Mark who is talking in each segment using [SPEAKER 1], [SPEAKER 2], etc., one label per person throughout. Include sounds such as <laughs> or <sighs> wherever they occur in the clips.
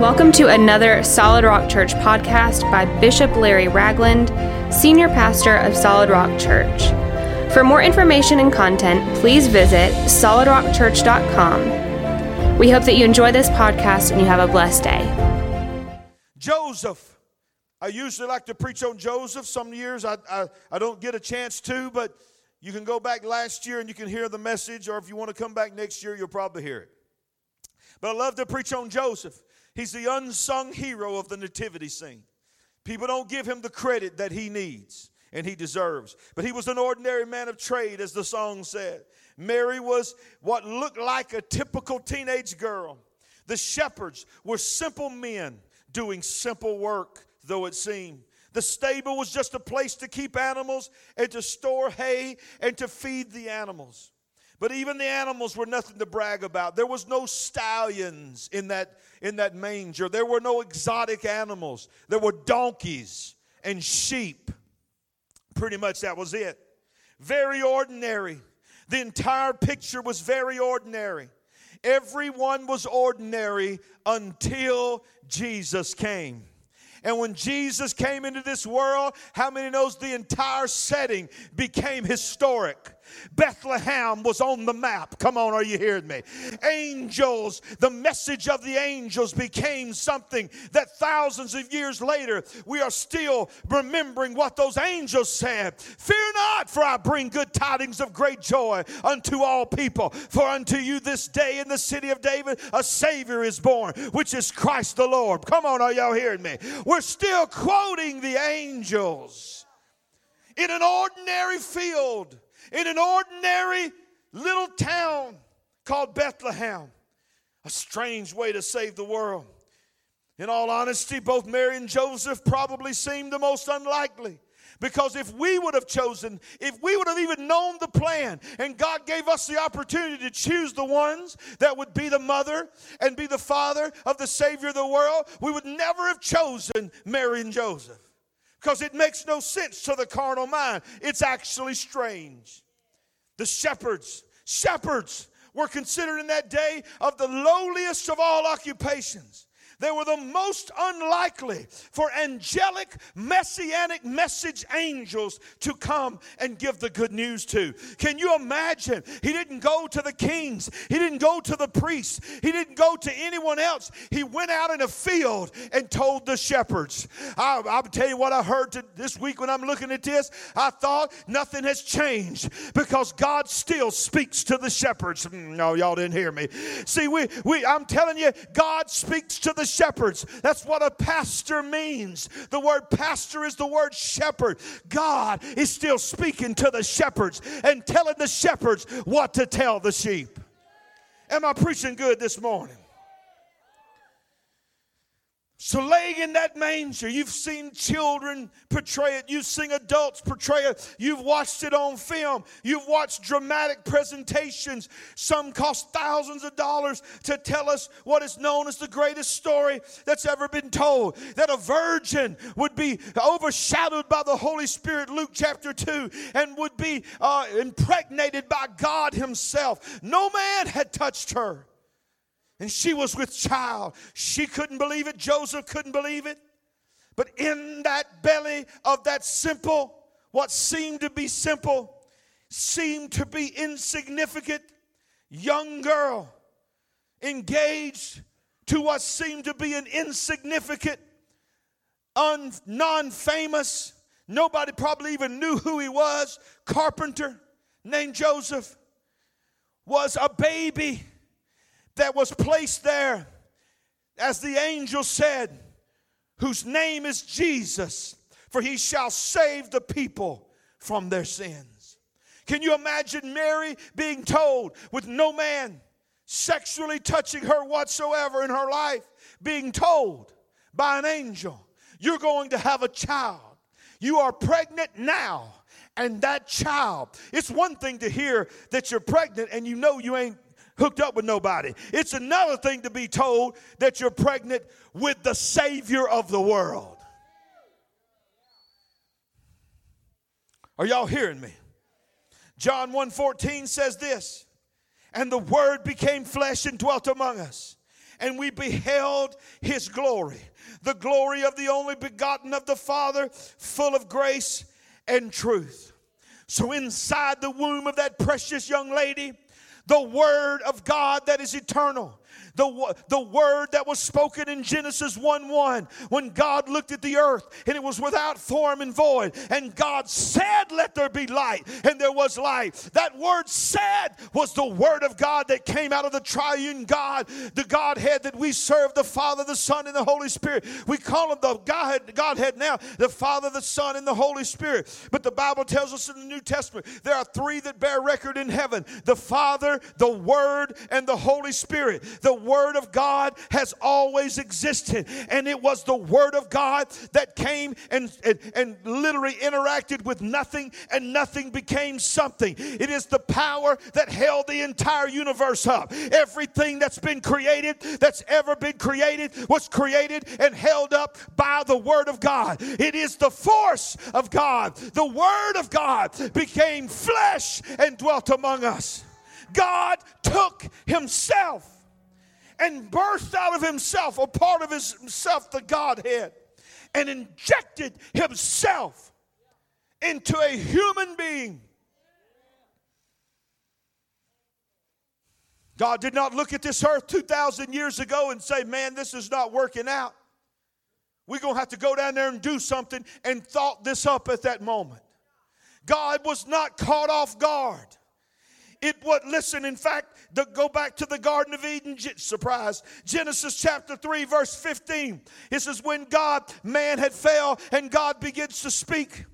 [SPEAKER 1] Welcome to another Solid Rock Church podcast by Bishop Larry Ragland, Senior Pastor of Solid Rock Church. For more information and content, please visit solidrockchurch.com. We hope that you enjoy this podcast and you have a blessed day.
[SPEAKER 2] Joseph. I usually like to preach on Joseph. Some years I, I, I don't get a chance to, but you can go back last year and you can hear the message, or if you want to come back next year, you'll probably hear it. But I love to preach on Joseph. He's the unsung hero of the nativity scene. People don't give him the credit that he needs and he deserves. But he was an ordinary man of trade, as the song said. Mary was what looked like a typical teenage girl. The shepherds were simple men doing simple work, though it seemed. The stable was just a place to keep animals and to store hay and to feed the animals. But even the animals were nothing to brag about. There was no stallions in that, in that manger. There were no exotic animals. There were donkeys and sheep. Pretty much that was it. Very ordinary. The entire picture was very ordinary. Everyone was ordinary until Jesus came. And when Jesus came into this world, how many knows the entire setting became historic? Bethlehem was on the map. Come on, are you hearing me? Angels, the message of the angels became something that thousands of years later we are still remembering what those angels said. Fear not, for I bring good tidings of great joy unto all people. For unto you this day in the city of David a Savior is born, which is Christ the Lord. Come on, are y'all hearing me? We're still quoting the angels in an ordinary field in an ordinary little town called Bethlehem. A strange way to save the world. In all honesty, both Mary and Joseph probably seemed the most unlikely. Because if we would have chosen, if we would have even known the plan, and God gave us the opportunity to choose the ones that would be the mother and be the father of the Savior of the world, we would never have chosen Mary and Joseph. Because it makes no sense to the carnal mind. It's actually strange. The shepherds, shepherds were considered in that day of the lowliest of all occupations. They were the most unlikely for angelic, messianic message angels to come and give the good news to. Can you imagine? He didn't go to the kings, he didn't go to the priests, he didn't go to anyone else. He went out in a field and told the shepherds. I, will tell you what I heard this week when I'm looking at this. I thought nothing has changed because God still speaks to the shepherds. Hmm, no, y'all didn't hear me. See, we, we I'm telling you, God speaks to the shepherds. That's what a pastor means. The word pastor is the word shepherd. God is still speaking to the shepherds and telling the shepherds what to tell the sheep. Am I preaching good this morning? So, laying in that manger, you've seen children portray it, you've seen adults portray it, you've watched it on film, you've watched dramatic presentations. Some cost thousands of dollars to tell us what is known as the greatest story that's ever been told. That a virgin would be overshadowed by the Holy Spirit, Luke chapter 2, and would be uh, impregnated by God Himself. No man had touched her and she was with child. She couldn't believe it. Joseph couldn't believe it. But in that belly of that simple, what seemed to be simple, seemed to be insignificant young girl, engaged to what seemed to be an insignificant, un, non famous, nobody probably even knew who he was, carpenter named Joseph, was a baby that was placed there, as the angel said, whose name is Jesus, for he shall save the people from their sins. Can you imagine Mary being told, with no man sexually touching her whatsoever in her life, being told by an angel, You're going to have a child. You are pregnant now and that child. It's one thing to hear that you're pregnant and you know you ain't hooked up with nobody. It's another thing to be told that you're pregnant with the Savior of the world. Are y'all hearing me? John 1:14 says this, and the word became flesh and dwelt among us. and we beheld his glory, the glory of the only begotten of the Father, full of grace and truth. So, inside the womb of that precious young lady, the Word of God that is eternal, the, the word that was spoken in Genesis 1 1 when God looked at the earth and it was without form and void. And God said, Let there be light. And there was light. That word said was the word of God that came out of the triune God, the Godhead that we serve, the Father, the Son, and the Holy Spirit. We call him the Godhead, Godhead now, the Father, the Son, and the Holy Spirit. But the Bible tells us in the New Testament there are three that bear record in heaven the Father, the Word, and the Holy Spirit. The Word of God has always existed. And it was the Word of God that came and, and, and literally interacted with nothing, and nothing became something. It is the power that held the entire universe up. Everything that's been created, that's ever been created, was created and held up by the Word of God. It is the force of God. The Word of God became flesh and dwelt among us. God took Himself and birthed out of himself a part of himself, the Godhead, and injected himself into a human being. God did not look at this earth 2,000 years ago and say, Man, this is not working out. We're going to have to go down there and do something, and thought this up at that moment. God was not caught off guard. It would, listen, in fact, the, go back to the Garden of Eden, surprise, Genesis chapter 3, verse 15. It says, When God, man had fell, and God begins to speak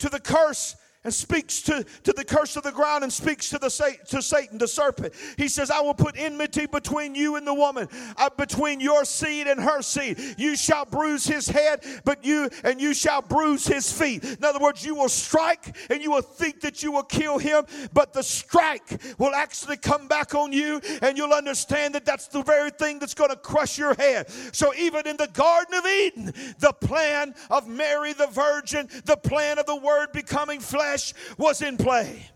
[SPEAKER 2] to the curse and speaks to, to the curse of the ground and speaks to the to Satan, the serpent. He says, I will put enmity between you and the woman, uh, between your seed and her seed. You shall bruise his head, but you and you shall bruise his feet. In other words, you will strike and you will think that you will kill him, but the strike will actually come back on you, and you'll understand that that's the very thing that's going to crush your head. So even in the Garden of Eden, the plan of Mary the Virgin, the plan of the Word becoming flesh flesh was in play.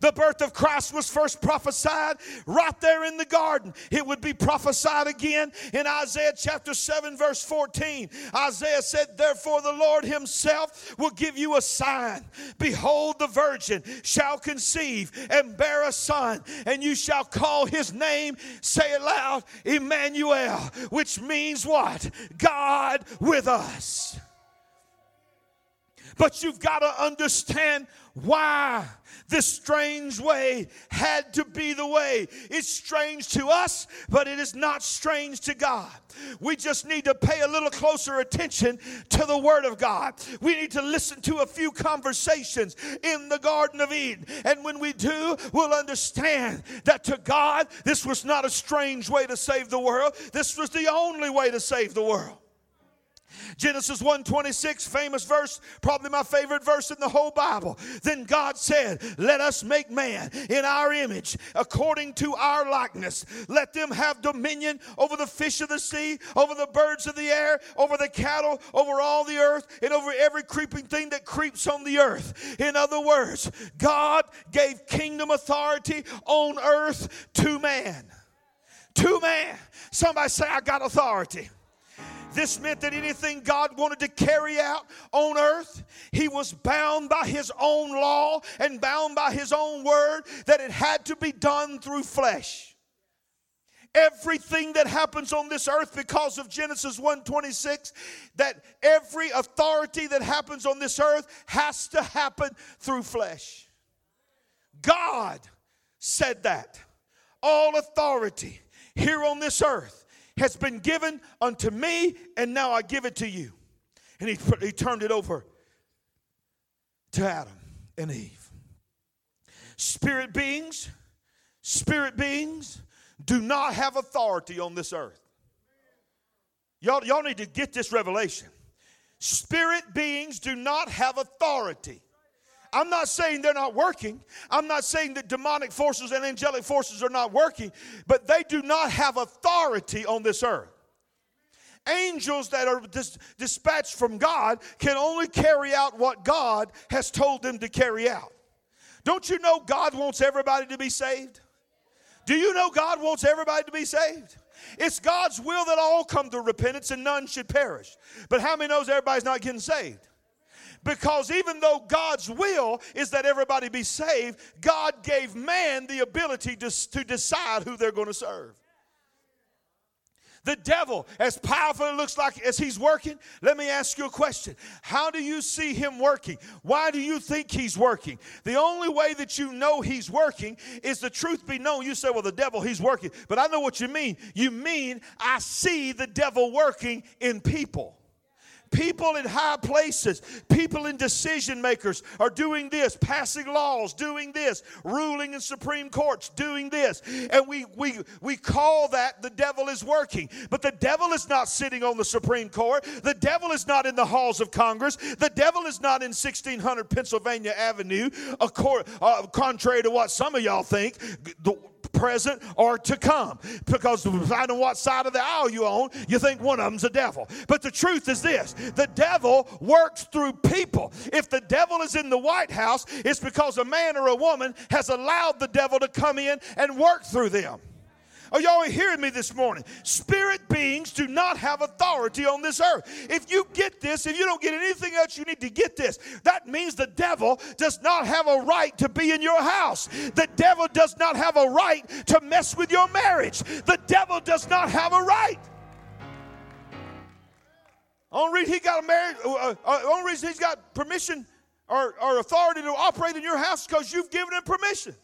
[SPEAKER 2] The birth of Christ was first prophesied right there in the garden. It would be prophesied again in Isaiah chapter 7, verse 14. Isaiah said, Therefore, the Lord Himself will give you a sign. Behold, the virgin shall conceive and bear a son, and you shall call his name, say it loud, Emmanuel, which means what? God with us. But you've got to understand why this strange way had to be the way. It's strange to us, but it is not strange to God. We just need to pay a little closer attention to the Word of God. We need to listen to a few conversations in the Garden of Eden. And when we do, we'll understand that to God, this was not a strange way to save the world, this was the only way to save the world. Genesis 1:26, famous verse, probably my favorite verse in the whole Bible. Then God said, "Let us make man in our image, according to our likeness. Let them have dominion over the fish of the sea, over the birds of the air, over the cattle, over all the earth, and over every creeping thing that creeps on the earth." In other words, God gave kingdom authority on earth to man. To man. Somebody say, I got authority. This meant that anything God wanted to carry out on earth, he was bound by his own law and bound by his own word that it had to be done through flesh. Everything that happens on this earth because of Genesis 1:26 that every authority that happens on this earth has to happen through flesh. God said that. All authority here on this earth has been given unto me, and now I give it to you. And he, he turned it over to Adam and Eve. Spirit beings, spirit beings do not have authority on this earth. Y'all, y'all need to get this revelation. Spirit beings do not have authority I'm not saying they're not working. I'm not saying that demonic forces and angelic forces are not working, but they do not have authority on this earth. Angels that are dis- dispatched from God can only carry out what God has told them to carry out. Don't you know God wants everybody to be saved? Do you know God wants everybody to be saved? It's God's will that all come to repentance and none should perish. But how many knows everybody's not getting saved? Because even though God's will is that everybody be saved, God gave man the ability to, to decide who they're going to serve. The devil, as powerful it looks like as he's working, let me ask you a question. How do you see him working? Why do you think he's working? The only way that you know he's working is the truth be known. You say, well, the devil, he's working. But I know what you mean. You mean, I see the devil working in people people in high places, people in decision makers are doing this, passing laws, doing this, ruling in Supreme Courts, doing this. And we, we, we call that the devil is working. But the devil is not sitting on the Supreme Court. The devil is not in the halls of Congress. The devil is not in 1600 Pennsylvania Avenue, uh, contrary to what some of y'all think. The, present, or to come. Because depending on what side of the aisle you on, you think one of them's a devil. But the truth is this the devil works through people. If the devil is in the White House, it's because a man or a woman has allowed the devil to come in and work through them. Are y'all hearing me this morning? Spirit beings do not have authority on this earth. If you get this, if you don't get anything else, you need to get this. That means the devil does not have a right to be in your house. The devil does not have a right to mess with your marriage. The devil does not have a right. Only reason he got a marriage, uh, uh, uh, only reason he's got permission or, or authority to operate in your house because you've given him permission.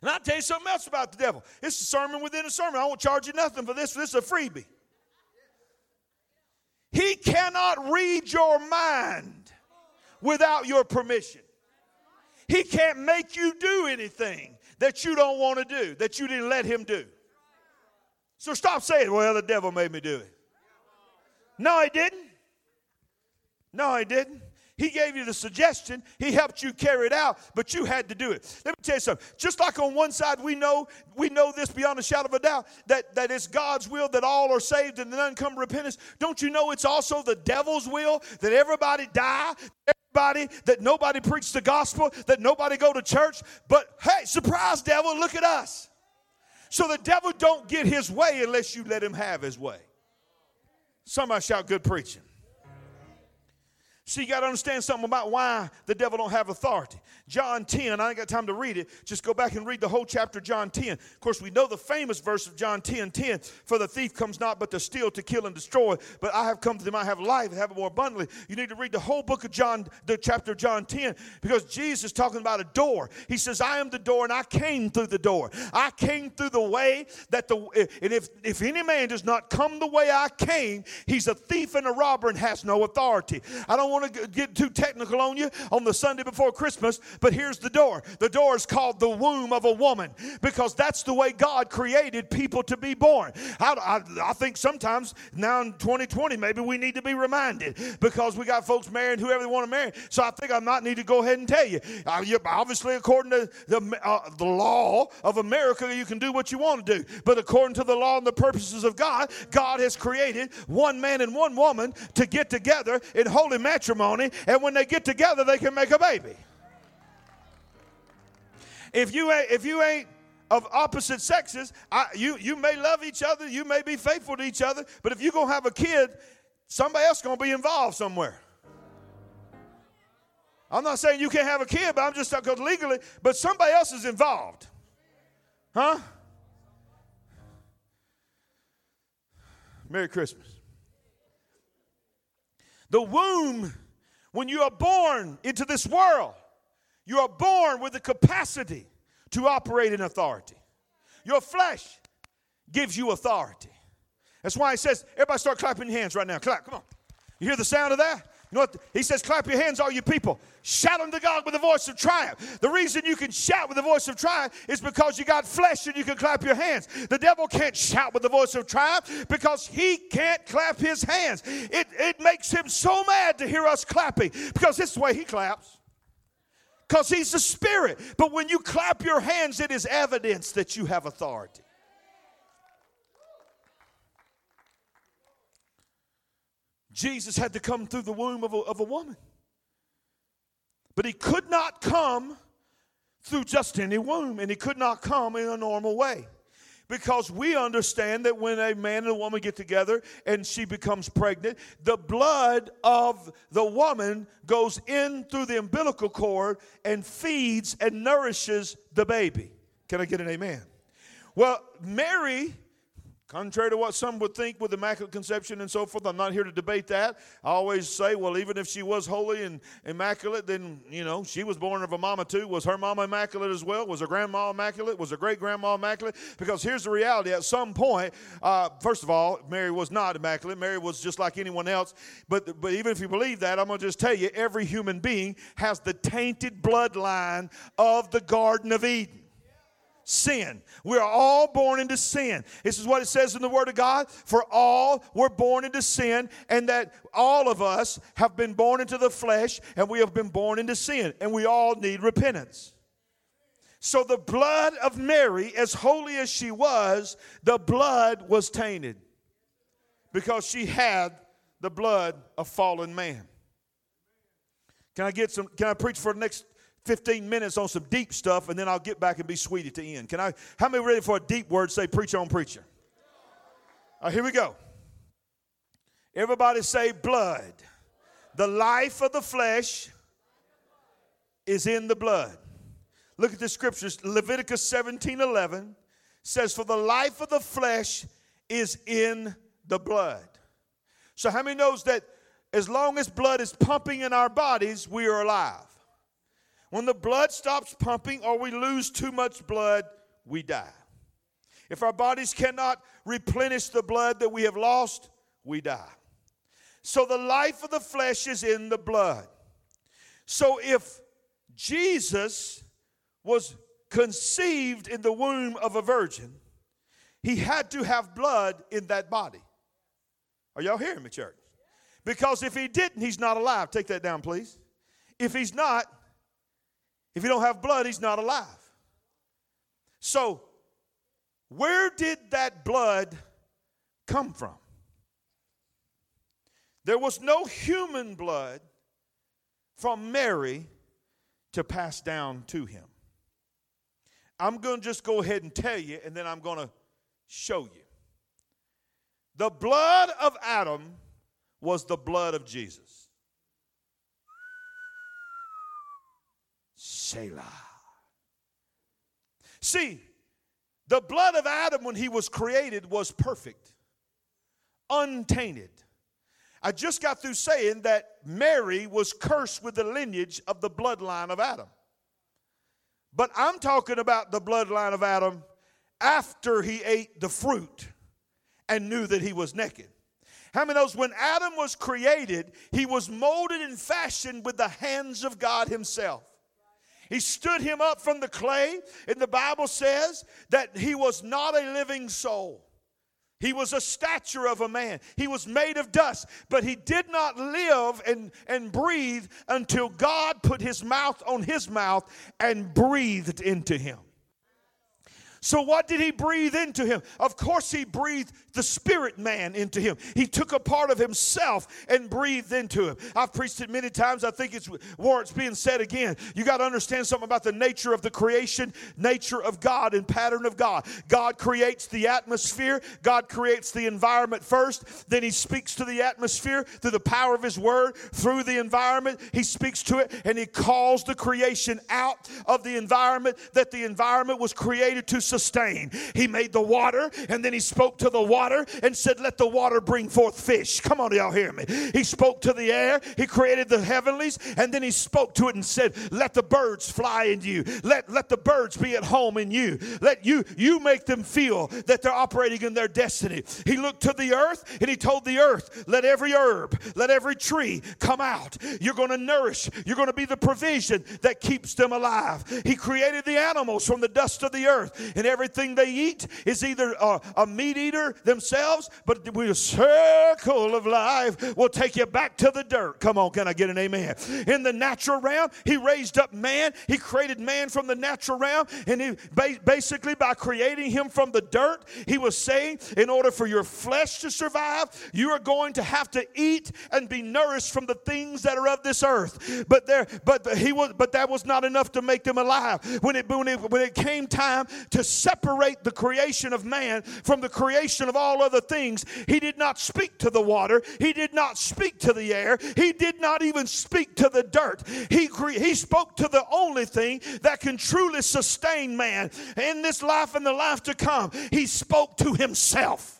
[SPEAKER 2] And I'll tell you something else about the devil. It's a sermon within a sermon. I won't charge you nothing for this. This is a freebie. He cannot read your mind without your permission. He can't make you do anything that you don't want to do, that you didn't let him do. So stop saying, well, the devil made me do it. No, he didn't. No, he didn't. He gave you the suggestion, He helped you carry it out, but you had to do it. Let me tell you something. Just like on one side we know, we know this beyond a shadow of a doubt, that, that it's God's will that all are saved and none come to repentance. Don't you know it's also the devil's will that everybody die? Everybody, that nobody preach the gospel, that nobody go to church. But hey, surprise, devil, look at us. So the devil don't get his way unless you let him have his way. Somebody shout good preaching. See, you got to understand something about why the devil don't have authority. John 10, I ain't got time to read it. Just go back and read the whole chapter John 10. Of course, we know the famous verse of John 10, 10. For the thief comes not but to steal, to kill, and destroy. But I have come to them, I have life and have it more abundantly. You need to read the whole book of John, the chapter of John 10, because Jesus is talking about a door. He says, I am the door, and I came through the door. I came through the way that the and if if any man does not come the way I came, he's a thief and a robber and has no authority. I don't want to get too technical on you on the Sunday before Christmas, but here's the door. The door is called the womb of a woman because that's the way God created people to be born. I, I, I think sometimes now in 2020, maybe we need to be reminded because we got folks marrying whoever they want to marry. So I think I might need to go ahead and tell you. Uh, you obviously, according to the, uh, the law of America, you can do what you want to do. But according to the law and the purposes of God, God has created one man and one woman to get together in holy matrimony and when they get together, they can make a baby. If you ain't, if you ain't of opposite sexes, I, you, you may love each other, you may be faithful to each other, but if you're going to have a kid, somebody else going to be involved somewhere. I'm not saying you can't have a kid, but I'm just talking legally, but somebody else is involved. Huh? Merry Christmas. The womb when you are born into this world, you are born with the capacity to operate in authority. Your flesh gives you authority. That's why he says, everybody start clapping your hands right now. Clap, come on. You hear the sound of that? You know what? He says, clap your hands, all you people. Shout unto God with a voice of triumph. The reason you can shout with a voice of triumph is because you got flesh and you can clap your hands. The devil can't shout with the voice of triumph because he can't clap his hands. It, it makes him so mad to hear us clapping because this is the way he claps. Because he's the spirit. But when you clap your hands, it is evidence that you have authority. Jesus had to come through the womb of a, of a woman. But he could not come through just any womb, and he could not come in a normal way. Because we understand that when a man and a woman get together and she becomes pregnant, the blood of the woman goes in through the umbilical cord and feeds and nourishes the baby. Can I get an amen? Well, Mary Contrary to what some would think with immaculate conception and so forth, I'm not here to debate that. I always say, well, even if she was holy and immaculate, then, you know, she was born of a mama too. Was her mama immaculate as well? Was her grandma immaculate? Was her great grandma immaculate? Because here's the reality at some point, uh, first of all, Mary was not immaculate. Mary was just like anyone else. But, but even if you believe that, I'm going to just tell you every human being has the tainted bloodline of the Garden of Eden sin. We are all born into sin. This is what it says in the Word of God. For all were born into sin, and that all of us have been born into the flesh, and we have been born into sin, and we all need repentance. So the blood of Mary, as holy as she was, the blood was tainted because she had the blood of fallen man. Can I get some? Can I preach for the next 15 minutes on some deep stuff, and then I'll get back and be sweet at the end. Can I? How many ready for a deep word? Say, preacher on, preacher. Right, here we go. Everybody say, blood. The life of the flesh is in the blood. Look at the scriptures. Leviticus 17 11 says, For the life of the flesh is in the blood. So, how many knows that as long as blood is pumping in our bodies, we are alive? When the blood stops pumping or we lose too much blood, we die. If our bodies cannot replenish the blood that we have lost, we die. So the life of the flesh is in the blood. So if Jesus was conceived in the womb of a virgin, he had to have blood in that body. Are y'all hearing me, church? Because if he didn't, he's not alive. Take that down, please. If he's not, if you don't have blood, he's not alive. So, where did that blood come from? There was no human blood from Mary to pass down to him. I'm going to just go ahead and tell you, and then I'm going to show you. The blood of Adam was the blood of Jesus. Selah. See, the blood of Adam when he was created was perfect, untainted. I just got through saying that Mary was cursed with the lineage of the bloodline of Adam. But I'm talking about the bloodline of Adam after he ate the fruit and knew that he was naked. How many knows when Adam was created, he was molded and fashioned with the hands of God himself. He stood him up from the clay, and the Bible says that he was not a living soul. He was a stature of a man. He was made of dust, but he did not live and, and breathe until God put his mouth on his mouth and breathed into him. So, what did he breathe into him? Of course, he breathed the spirit man into him. He took a part of himself and breathed into him. I've preached it many times. I think it's warrants being said again. You got to understand something about the nature of the creation, nature of God, and pattern of God. God creates the atmosphere, God creates the environment first, then he speaks to the atmosphere through the power of his word, through the environment. He speaks to it and he calls the creation out of the environment that the environment was created to sustain. He made the water and then he spoke to the water and said, Let the water bring forth fish. Come on, y'all hear me. He spoke to the air, he created the heavenlies, and then he spoke to it and said, Let the birds fly in you. Let, let the birds be at home in you. Let you you make them feel that they're operating in their destiny. He looked to the earth and he told the earth, Let every herb, let every tree come out. You're going to nourish, you're going to be the provision that keeps them alive. He created the animals from the dust of the earth and everything they eat is either a, a meat eater themselves, but the circle of life will take you back to the dirt. Come on, can I get an amen? In the natural realm, He raised up man. He created man from the natural realm, and He basically by creating him from the dirt, He was saying, in order for your flesh to survive, you are going to have to eat and be nourished from the things that are of this earth. But there, but he was, but that was not enough to make them alive. When it when it when it came time to separate the creation of man from the creation of all other things, he did not speak to the water. He did not speak to the air. He did not even speak to the dirt. He he spoke to the only thing that can truly sustain man in this life and the life to come. He spoke to himself.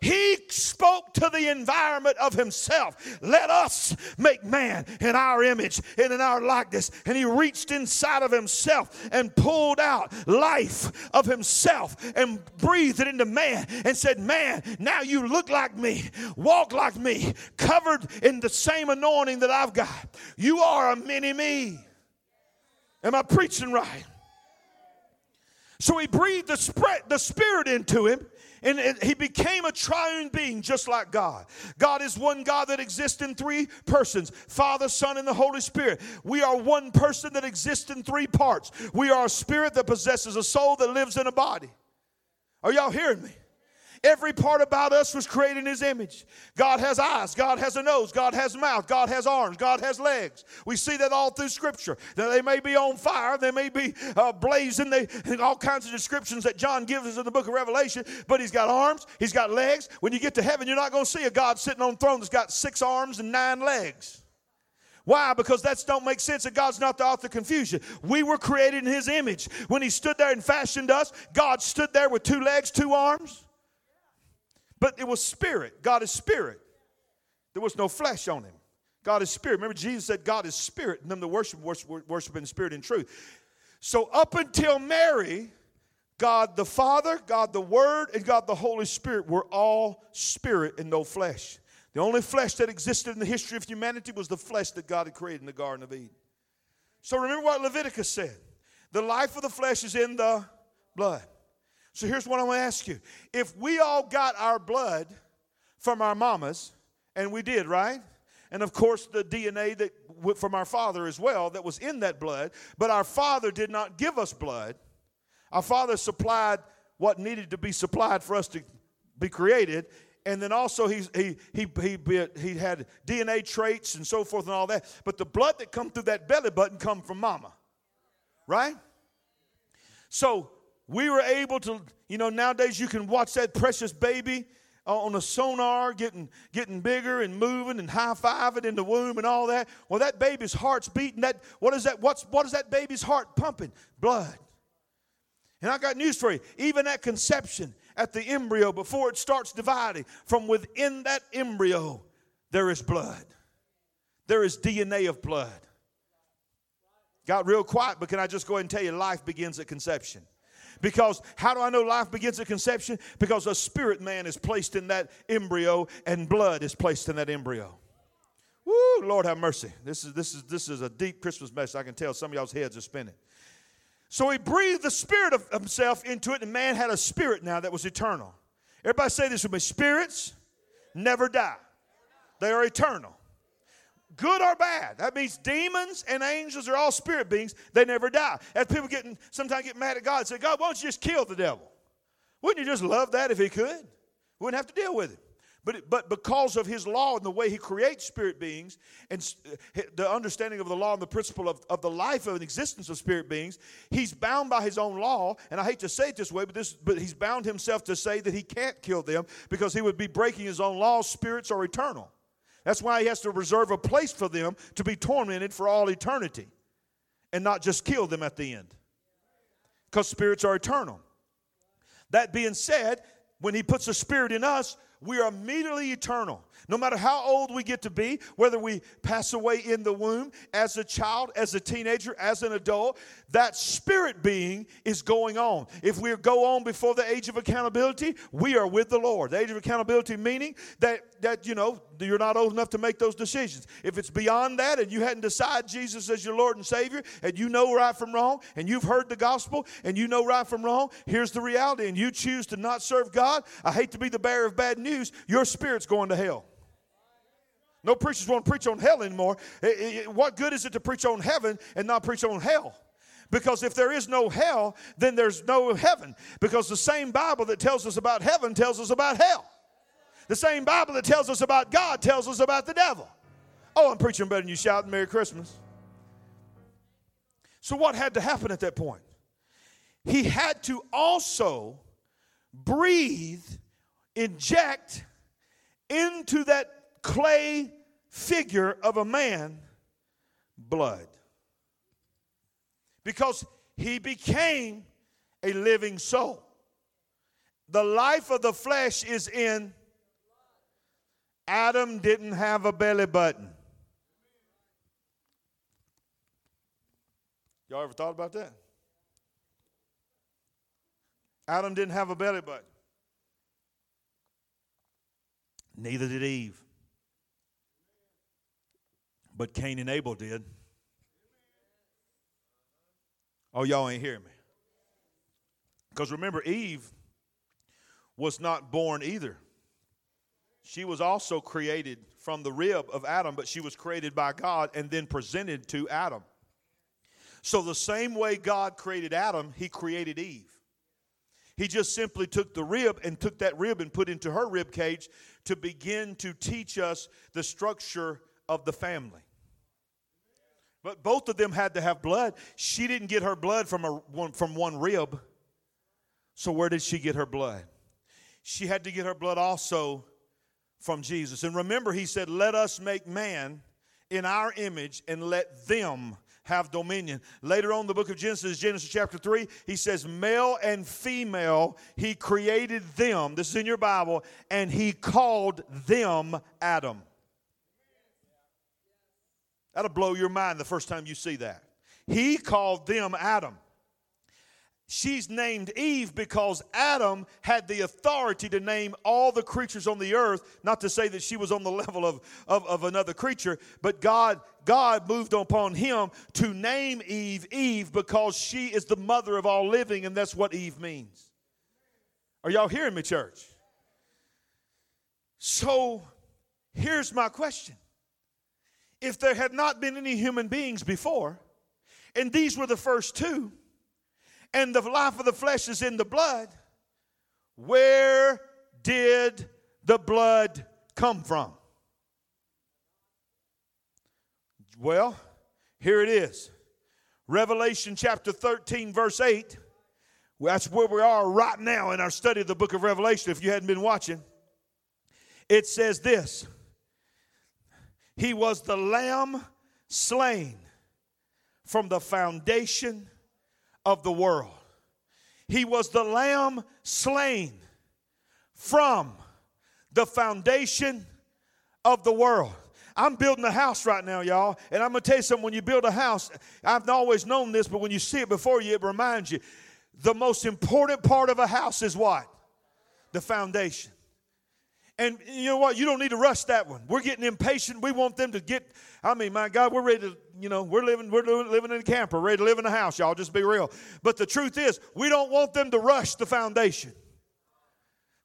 [SPEAKER 2] He spoke to the environment of himself. Let us make man in our image and in our likeness. And he reached inside of himself and pulled out life of himself and breathed it into man and said, Man, now you look like me, walk like me, covered in the same anointing that I've got. You are a mini me. Am I preaching right? So he breathed the, spread, the spirit into him and he became a triune being just like God. God is one God that exists in three persons Father, Son, and the Holy Spirit. We are one person that exists in three parts. We are a spirit that possesses a soul that lives in a body. Are y'all hearing me? Every part about us was created in His image. God has eyes, God has a nose, God has a mouth, God has arms, God has legs. We see that all through Scripture. Now, they may be on fire, they may be uh, blazing, they, all kinds of descriptions that John gives us in the book of Revelation, but He's got arms, He's got legs. When you get to heaven, you're not going to see a God sitting on a throne that's got six arms and nine legs. Why? Because that don't make sense that God's not the author of confusion. We were created in His image. When He stood there and fashioned us, God stood there with two legs, two arms. But it was spirit. God is spirit. There was no flesh on him. God is spirit. Remember, Jesus said, God is spirit, and them that worship, worship, worship in spirit and truth. So, up until Mary, God the Father, God the Word, and God the Holy Spirit were all spirit and no flesh. The only flesh that existed in the history of humanity was the flesh that God had created in the Garden of Eden. So, remember what Leviticus said the life of the flesh is in the blood. So here's what I want to ask you. If we all got our blood from our mamas, and we did, right? And of course, the DNA that from our father as well that was in that blood, but our father did not give us blood. Our father supplied what needed to be supplied for us to be created, and then also he, he, he, he, he had DNA traits and so forth and all that. But the blood that come through that belly button come from mama, right? So we were able to, you know, nowadays you can watch that precious baby uh, on a sonar getting, getting bigger and moving and high fiving in the womb and all that. Well, that baby's heart's beating. That, what, is that, what's, what is that baby's heart pumping? Blood. And I got news for you. Even at conception, at the embryo, before it starts dividing, from within that embryo, there is blood. There is DNA of blood. Got real quiet, but can I just go ahead and tell you life begins at conception? Because how do I know life begins at conception? Because a spirit man is placed in that embryo and blood is placed in that embryo. Woo, Lord have mercy. This is this is this is a deep Christmas message. I can tell some of y'all's heads are spinning. So he breathed the spirit of himself into it, and man had a spirit now that was eternal. Everybody say this with me: spirits never die. They are eternal good or bad. That means demons and angels are all spirit beings. They never die. As people getting sometimes get mad at God and say, God, why don't you just kill the devil? Wouldn't you just love that if he could? Wouldn't have to deal with it. But, but because of his law and the way he creates spirit beings and uh, the understanding of the law and the principle of, of the life of an existence of spirit beings, he's bound by his own law. And I hate to say it this way, but, this, but he's bound himself to say that he can't kill them because he would be breaking his own laws. Spirits are eternal. That's why he has to reserve a place for them to be tormented for all eternity and not just kill them at the end. Because spirits are eternal. That being said, when he puts a spirit in us, we are immediately eternal. No matter how old we get to be, whether we pass away in the womb, as a child, as a teenager, as an adult, that spirit being is going on. If we go on before the age of accountability, we are with the Lord. The age of accountability meaning that, that you know, you're not old enough to make those decisions. If it's beyond that and you hadn't decided Jesus as your Lord and Savior, and you know right from wrong, and you've heard the gospel, and you know right from wrong, here's the reality, and you choose to not serve God, I hate to be the bearer of bad news, your spirit's going to hell. No preachers want to preach on hell anymore. It, it, what good is it to preach on heaven and not preach on hell? Because if there is no hell, then there's no heaven. Because the same Bible that tells us about heaven tells us about hell. The same Bible that tells us about God tells us about the devil. Oh, I'm preaching better than you shouting Merry Christmas. So, what had to happen at that point? He had to also breathe, inject into that clay figure of a man blood. Because he became a living soul. The life of the flesh is in Adam didn't have a belly button. Y'all ever thought about that? Adam didn't have a belly button. Neither did Eve. But Cain and Abel did. Oh, y'all ain't hearing me. Because remember, Eve was not born either. She was also created from the rib of Adam, but she was created by God and then presented to Adam. So, the same way God created Adam, he created Eve. He just simply took the rib and took that rib and put into her rib cage to begin to teach us the structure of the family. But both of them had to have blood. She didn't get her blood from, a, one, from one rib. So, where did she get her blood? She had to get her blood also from Jesus. And remember, he said, Let us make man in our image and let them have dominion. Later on the book of Genesis, Genesis chapter 3, he says, Male and female, he created them. This is in your Bible, and he called them Adam. That'll blow your mind the first time you see that. He called them Adam. She's named Eve because Adam had the authority to name all the creatures on the earth. Not to say that she was on the <laughs> level of, of, of, another creature, but God, God moved upon him to name Eve Eve because she is the mother of all living, and that's what Eve means. Are y'all hearing me, church? So here's my question if there had not been any human beings before, and these were the first two, and the life of the flesh is in the blood, where did the blood come from? Well, here it is. Revelation chapter 13, verse 8. That's where we are right now in our study of the book of Revelation, if you hadn't been watching. It says this he was the lamb slain from the foundation of the world. He was the lamb slain from the foundation of the world. I'm building a house right now, y'all. And I'm going to tell you something when you build a house, I've always known this, but when you see it before you, it reminds you. The most important part of a house is what? The foundation. And you know what? You don't need to rush that one. We're getting impatient. We want them to get. I mean, my God, we're ready to. You know, we're living. We're living in a camper, ready to live in a house. Y'all, just be real. But the truth is, we don't want them to rush the foundation.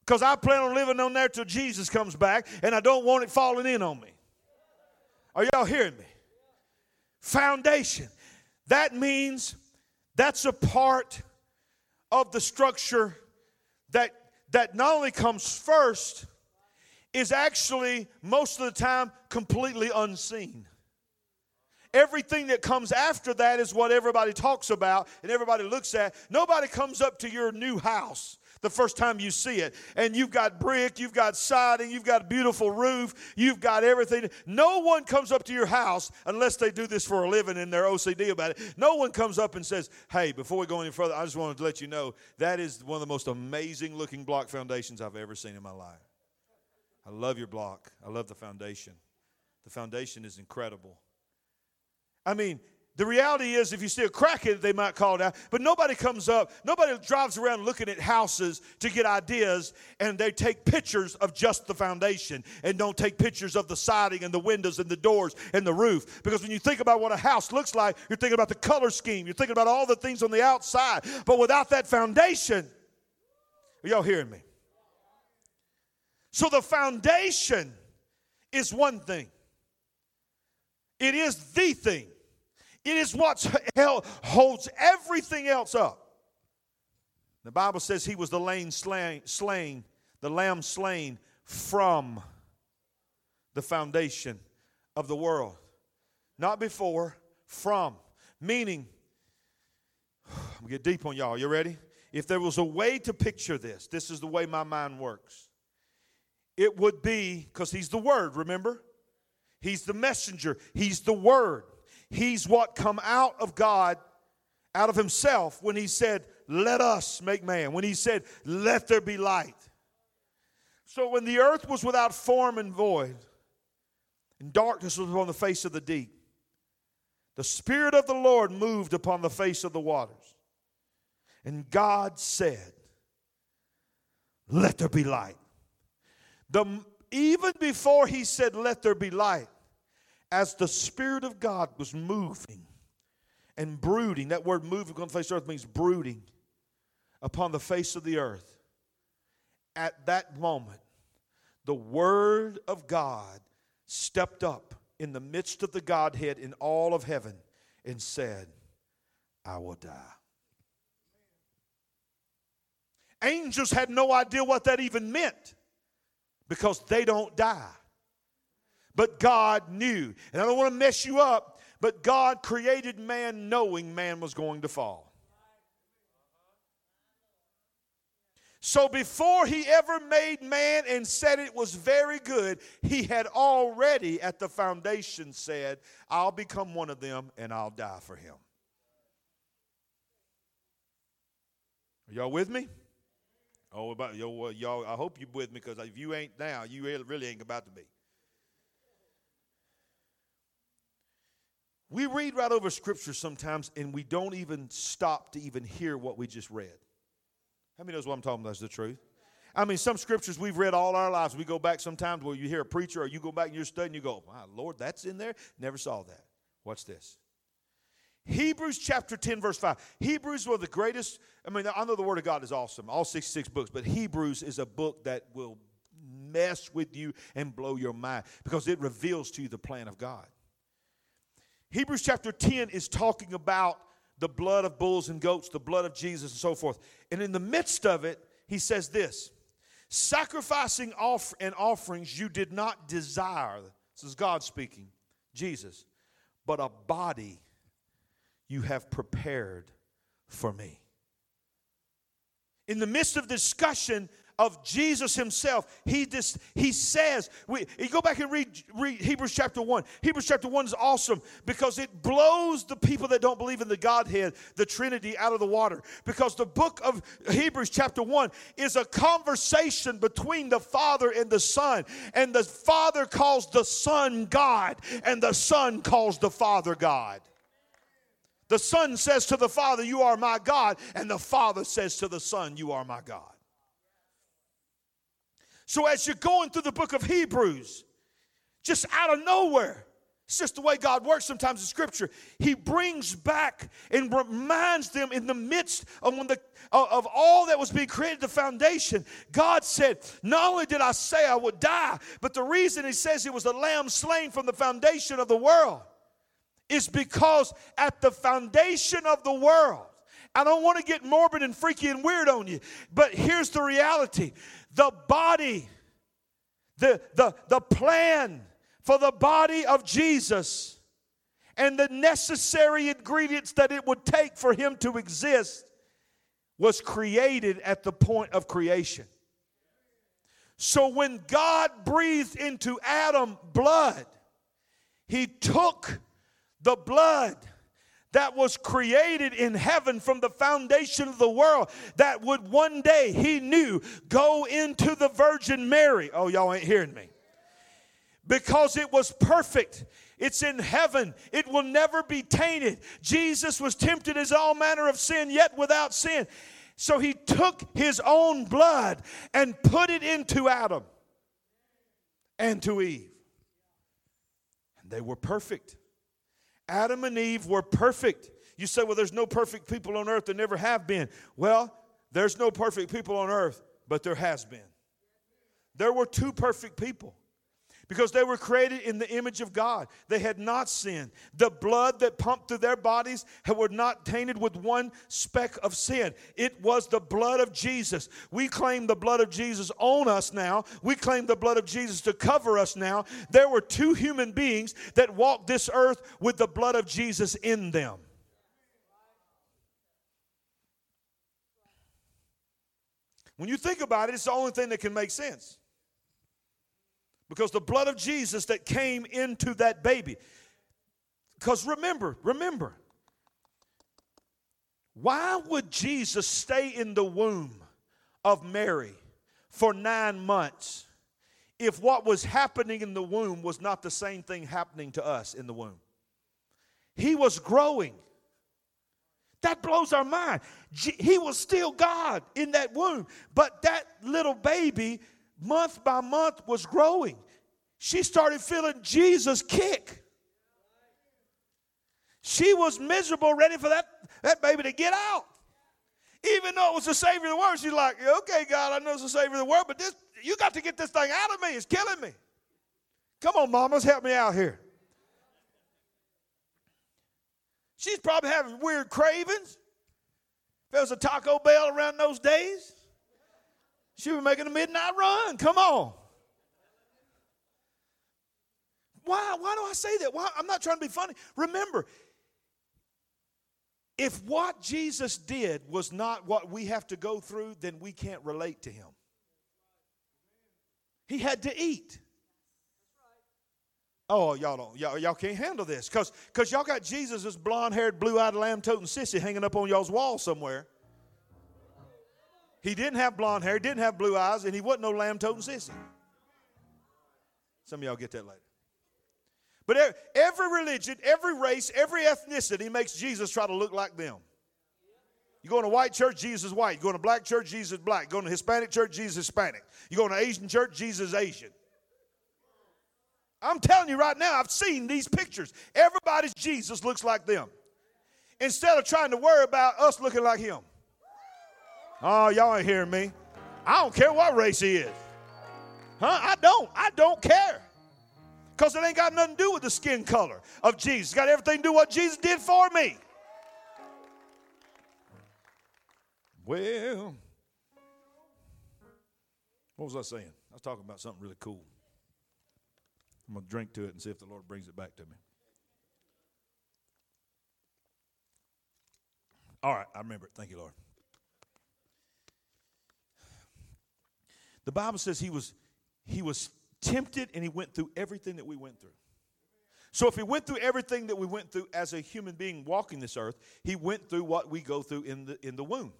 [SPEAKER 2] Because I plan on living on there till Jesus comes back, and I don't want it falling in on me. Are y'all hearing me? Foundation. That means that's a part of the structure that that not only comes first is actually most of the time completely unseen. Everything that comes after that is what everybody talks about and everybody looks at. Nobody comes up to your new house the first time you see it. And you've got brick, you've got siding, you've got a beautiful roof, you've got everything. No one comes up to your house unless they do this for a living and they're OCD about it. No one comes up and says, Hey, before we go any further, I just wanted to let you know that is one of the most amazing looking block foundations I've ever seen in my life. I love your block. I love the foundation. The foundation is incredible. I mean, the reality is, if you see a crack in it, they might call it out. But nobody comes up, nobody drives around looking at houses to get ideas, and they take pictures of just the foundation and don't take pictures of the siding and the windows and the doors and the roof. Because when you think about what a house looks like, you're thinking about the color scheme, you're thinking about all the things on the outside. But without that foundation, are y'all hearing me? So the foundation is one thing, it is the thing. It is what holds everything else up. The Bible says he was the lamb slain, slain, the lamb slain from the foundation of the world. Not before, from. Meaning, <sighs> I'm gonna get deep on y'all. You ready? If there was a way to picture this, this is the way my mind works. It would be, because he's the word, remember? He's the messenger, he's the word. He's what come out of God, out of himself, when he said, Let us make man, when he said, Let there be light. So when the earth was without form and void, and darkness was upon the face of the deep, the Spirit of the Lord moved upon the face of the waters. And God said, Let there be light. The, even before he said, Let there be light, as the Spirit of God was moving and brooding, that word moving on the face of the earth means brooding upon the face of the earth. At that moment, the Word of God stepped up in the midst of the Godhead in all of heaven and said, I will die. Angels had no idea what that even meant because they don't die but God knew. And I don't want to mess you up, but God created man knowing man was going to fall. So before he ever made man and said it was very good, he had already at the foundation said, I'll become one of them and I'll die for him. Are y'all with me? Oh, about y'all, I hope you're with me because if you ain't now, you really ain't about to be. We read right over scripture sometimes and we don't even stop to even hear what we just read. How many knows what I'm talking about is the truth? I mean, some scriptures we've read all our lives. We go back sometimes where you hear a preacher or you go back and you're studying, you go, my Lord, that's in there? Never saw that. Watch this. Hebrews chapter 10, verse 5. Hebrews one of the greatest. I mean, I know the Word of God is awesome, all 66 books, but Hebrews is a book that will mess with you and blow your mind because it reveals to you the plan of God. Hebrews chapter 10 is talking about the blood of bulls and goats, the blood of Jesus, and so forth. And in the midst of it, he says this sacrificing off- and offerings you did not desire. This is God speaking, Jesus, but a body you have prepared for me. In the midst of discussion, of Jesus himself. He just he says, we you go back and read, read Hebrews chapter 1. Hebrews chapter 1 is awesome because it blows the people that don't believe in the Godhead, the Trinity, out of the water. Because the book of Hebrews chapter 1 is a conversation between the Father and the Son. And the Father calls the Son God, and the Son calls the Father God. The Son says to the Father, You are my God, and the Father says to the Son, You are my God. So as you're going through the book of Hebrews, just out of nowhere, it's just the way God works sometimes in Scripture. He brings back and reminds them in the midst of when the uh, of all that was being created, the foundation. God said, "Not only did I say I would die, but the reason He says it was the Lamb slain from the foundation of the world is because at the foundation of the world." I don't want to get morbid and freaky and weird on you, but here's the reality the body, the, the, the plan for the body of Jesus and the necessary ingredients that it would take for him to exist was created at the point of creation. So when God breathed into Adam blood, he took the blood that was created in heaven from the foundation of the world that would one day, he knew, go into the Virgin Mary. Oh, y'all ain't hearing me. Because it was perfect. It's in heaven. It will never be tainted. Jesus was tempted as all manner of sin, yet without sin. So he took his own blood and put it into Adam and to Eve. And they were perfect. Adam and Eve were perfect. You say, well, there's no perfect people on earth. There never have been. Well, there's no perfect people on earth, but there has been. There were two perfect people because they were created in the image of God. They had not sinned. The blood that pumped through their bodies were not tainted with one speck of sin. It was the blood of Jesus. We claim the blood of Jesus on us now. We claim the blood of Jesus to cover us now. There were two human beings that walked this earth with the blood of Jesus in them. When you think about it, it's the only thing that can make sense. Because the blood of Jesus that came into that baby. Because remember, remember, why would Jesus stay in the womb of Mary for nine months if what was happening in the womb was not the same thing happening to us in the womb? He was growing. That blows our mind. He was still God in that womb, but that little baby month by month was growing. She started feeling Jesus kick. She was miserable, ready for that, that baby to get out. Even though it was the Savior of the world, she's like, okay, God, I know it's the Savior of the world, but this, you got to get this thing out of me. It's killing me. Come on, mamas, help me out here. She's probably having weird cravings. There was a Taco Bell around those days, she was making a midnight run. Come on. Why? Why do I say that? Why? I'm not trying to be funny. Remember, if what Jesus did was not what we have to go through, then we can't relate to him. He had to eat. Oh, y'all don't, y'all, y'all can't handle this because because y'all got Jesus, blonde haired, blue eyed, lamb toting sissy hanging up on y'all's wall somewhere. He didn't have blonde hair, didn't have blue eyes, and he wasn't no lamb toting sissy. Some of y'all get that later. But every religion, every race, every ethnicity makes Jesus try to look like them. You go in a white church, Jesus is white. You go in a black church, Jesus is black. You go in a Hispanic church, Jesus is Hispanic. You go in an Asian church, Jesus is Asian. I'm telling you right now, I've seen these pictures. Everybody's Jesus looks like them. Instead of trying to worry about us looking like him. Oh, y'all ain't hearing me. I don't care what race he is. Huh? I don't. I don't care. Because it ain't got nothing to do with the skin color of Jesus. It's got everything to do what Jesus did for me. Well, what was I saying? I was talking about something really cool. I'm going to drink to it and see if the Lord brings it back to me. All right, I remember it. Thank you, Lord. The Bible says he was he was tempted and he went through everything that we went through. So, if he went through everything that we went through as a human being walking this earth, he went through what we go through in the, in the womb.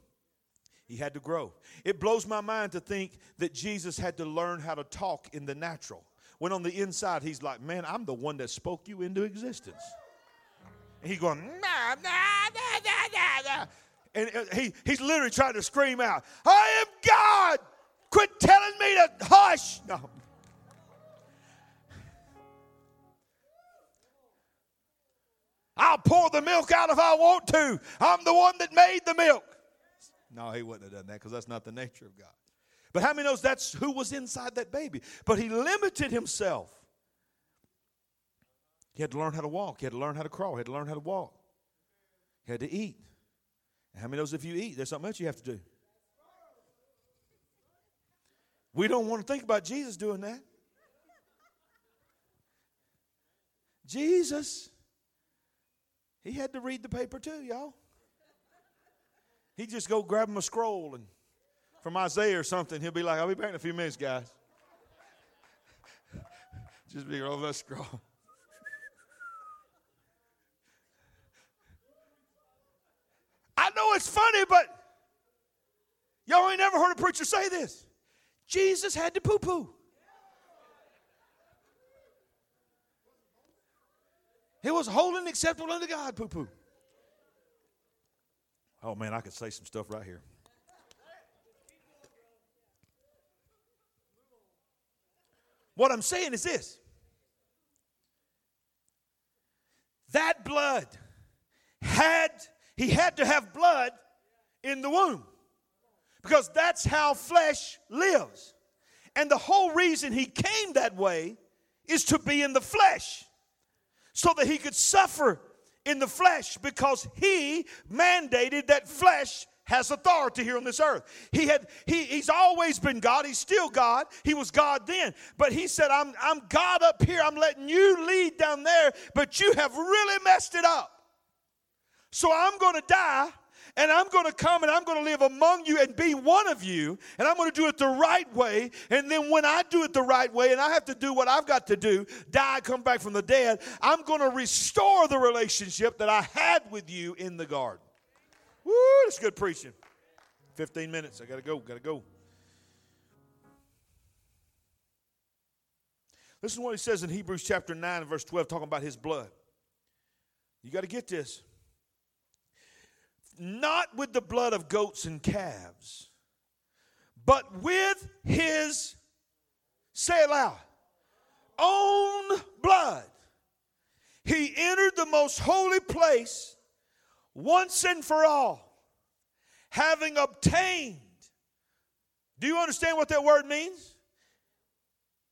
[SPEAKER 2] He had to grow. It blows my mind to think that Jesus had to learn how to talk in the natural. When on the inside, he's like, Man, I'm the one that spoke you into existence. And he's going, nah, nah, nah, nah, nah, nah. And uh, he, he's literally trying to scream out, I am God. Quit telling me to hush. No, I'll pour the milk out if I want to. I'm the one that made the milk. No, he wouldn't have done that because that's not the nature of God. But how many knows that's who was inside that baby? But he limited himself. He had to learn how to walk. He had to learn how to crawl. He had to learn how to walk. He had to eat. And how many knows if you eat, there's something else you have to do? We don't want to think about Jesus doing that. Jesus he had to read the paper too, y'all. He'd just go grab him a scroll and from Isaiah or something. He'll be like, I'll be back in a few minutes, guys. <laughs> just be over that scroll. I know it's funny, but y'all ain't never heard a preacher say this. Jesus had to poo poo. It was holy and acceptable unto God, poo poo. Oh man, I could say some stuff right here. What I'm saying is this that blood had, he had to have blood in the womb because that's how flesh lives. And the whole reason he came that way is to be in the flesh so that he could suffer in the flesh because he mandated that flesh has authority here on this earth. He had he, he's always been God. He's still God. He was God then. But he said, I'm, I'm God up here. I'm letting you lead down there, but you have really messed it up. So I'm going to die and I'm going to come and I'm going to live among you and be one of you, and I'm going to do it the right way. And then when I do it the right way, and I have to do what I've got to do, die, come back from the dead, I'm going to restore the relationship that I had with you in the garden. Woo, that's good preaching. 15 minutes. I got to go, got to go. Listen to what he says in Hebrews chapter 9 and verse 12, talking about his blood. You got to get this not with the blood of goats and calves, but with his, say it loud, own blood. He entered the most holy place once and for all, having obtained. Do you understand what that word means?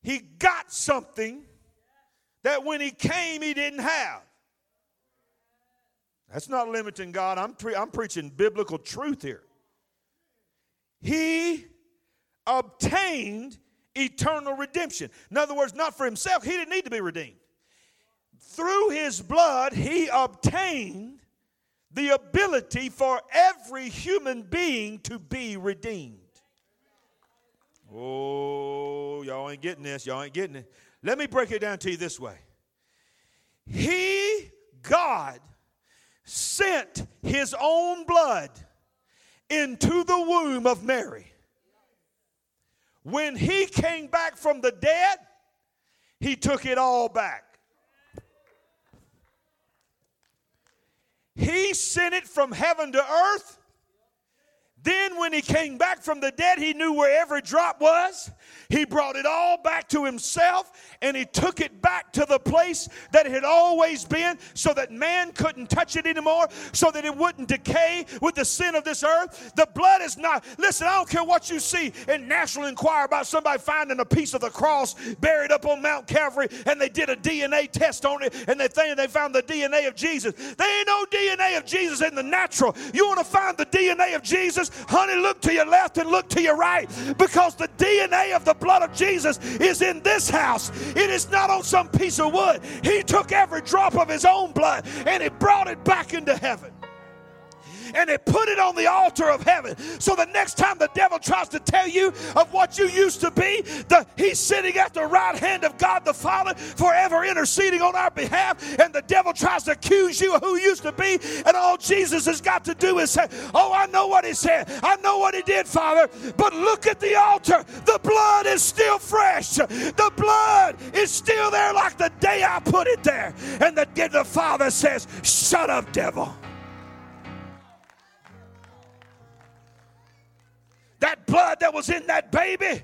[SPEAKER 2] He got something that when he came, he didn't have. That's not limiting God. I'm, pre- I'm preaching biblical truth here. He obtained eternal redemption. In other words, not for himself, he didn't need to be redeemed. Through his blood, he obtained the ability for every human being to be redeemed. Oh, y'all ain't getting this. Y'all ain't getting it. Let me break it down to you this way He, God, sent his own blood into the womb of Mary. When he came back from the dead, he took it all back. He sent it from heaven to earth. Then, when he came back from the dead, he knew where every drop was. He brought it all back to himself and he took it back to the place that it had always been so that man couldn't touch it anymore, so that it wouldn't decay with the sin of this earth. The blood is not, listen, I don't care what you see in National Enquirer about somebody finding a piece of the cross buried up on Mount Calvary and they did a DNA test on it and they think they found the DNA of Jesus. There ain't no DNA of Jesus in the natural. You want to find the DNA of Jesus? Honey, look to your left and look to your right because the DNA of the blood of Jesus is in this house. It is not on some piece of wood. He took every drop of his own blood and he brought it back into heaven and they put it on the altar of heaven. So the next time the devil tries to tell you of what you used to be, the, he's sitting at the right hand of God the Father, forever interceding on our behalf. And the devil tries to accuse you of who you used to be, and all Jesus has got to do is say, Oh, I know what he said, I know what he did, Father. But look at the altar. The blood is still fresh, the blood is still there like the day I put it there. And the, the Father says, Shut up, devil. That blood that was in that baby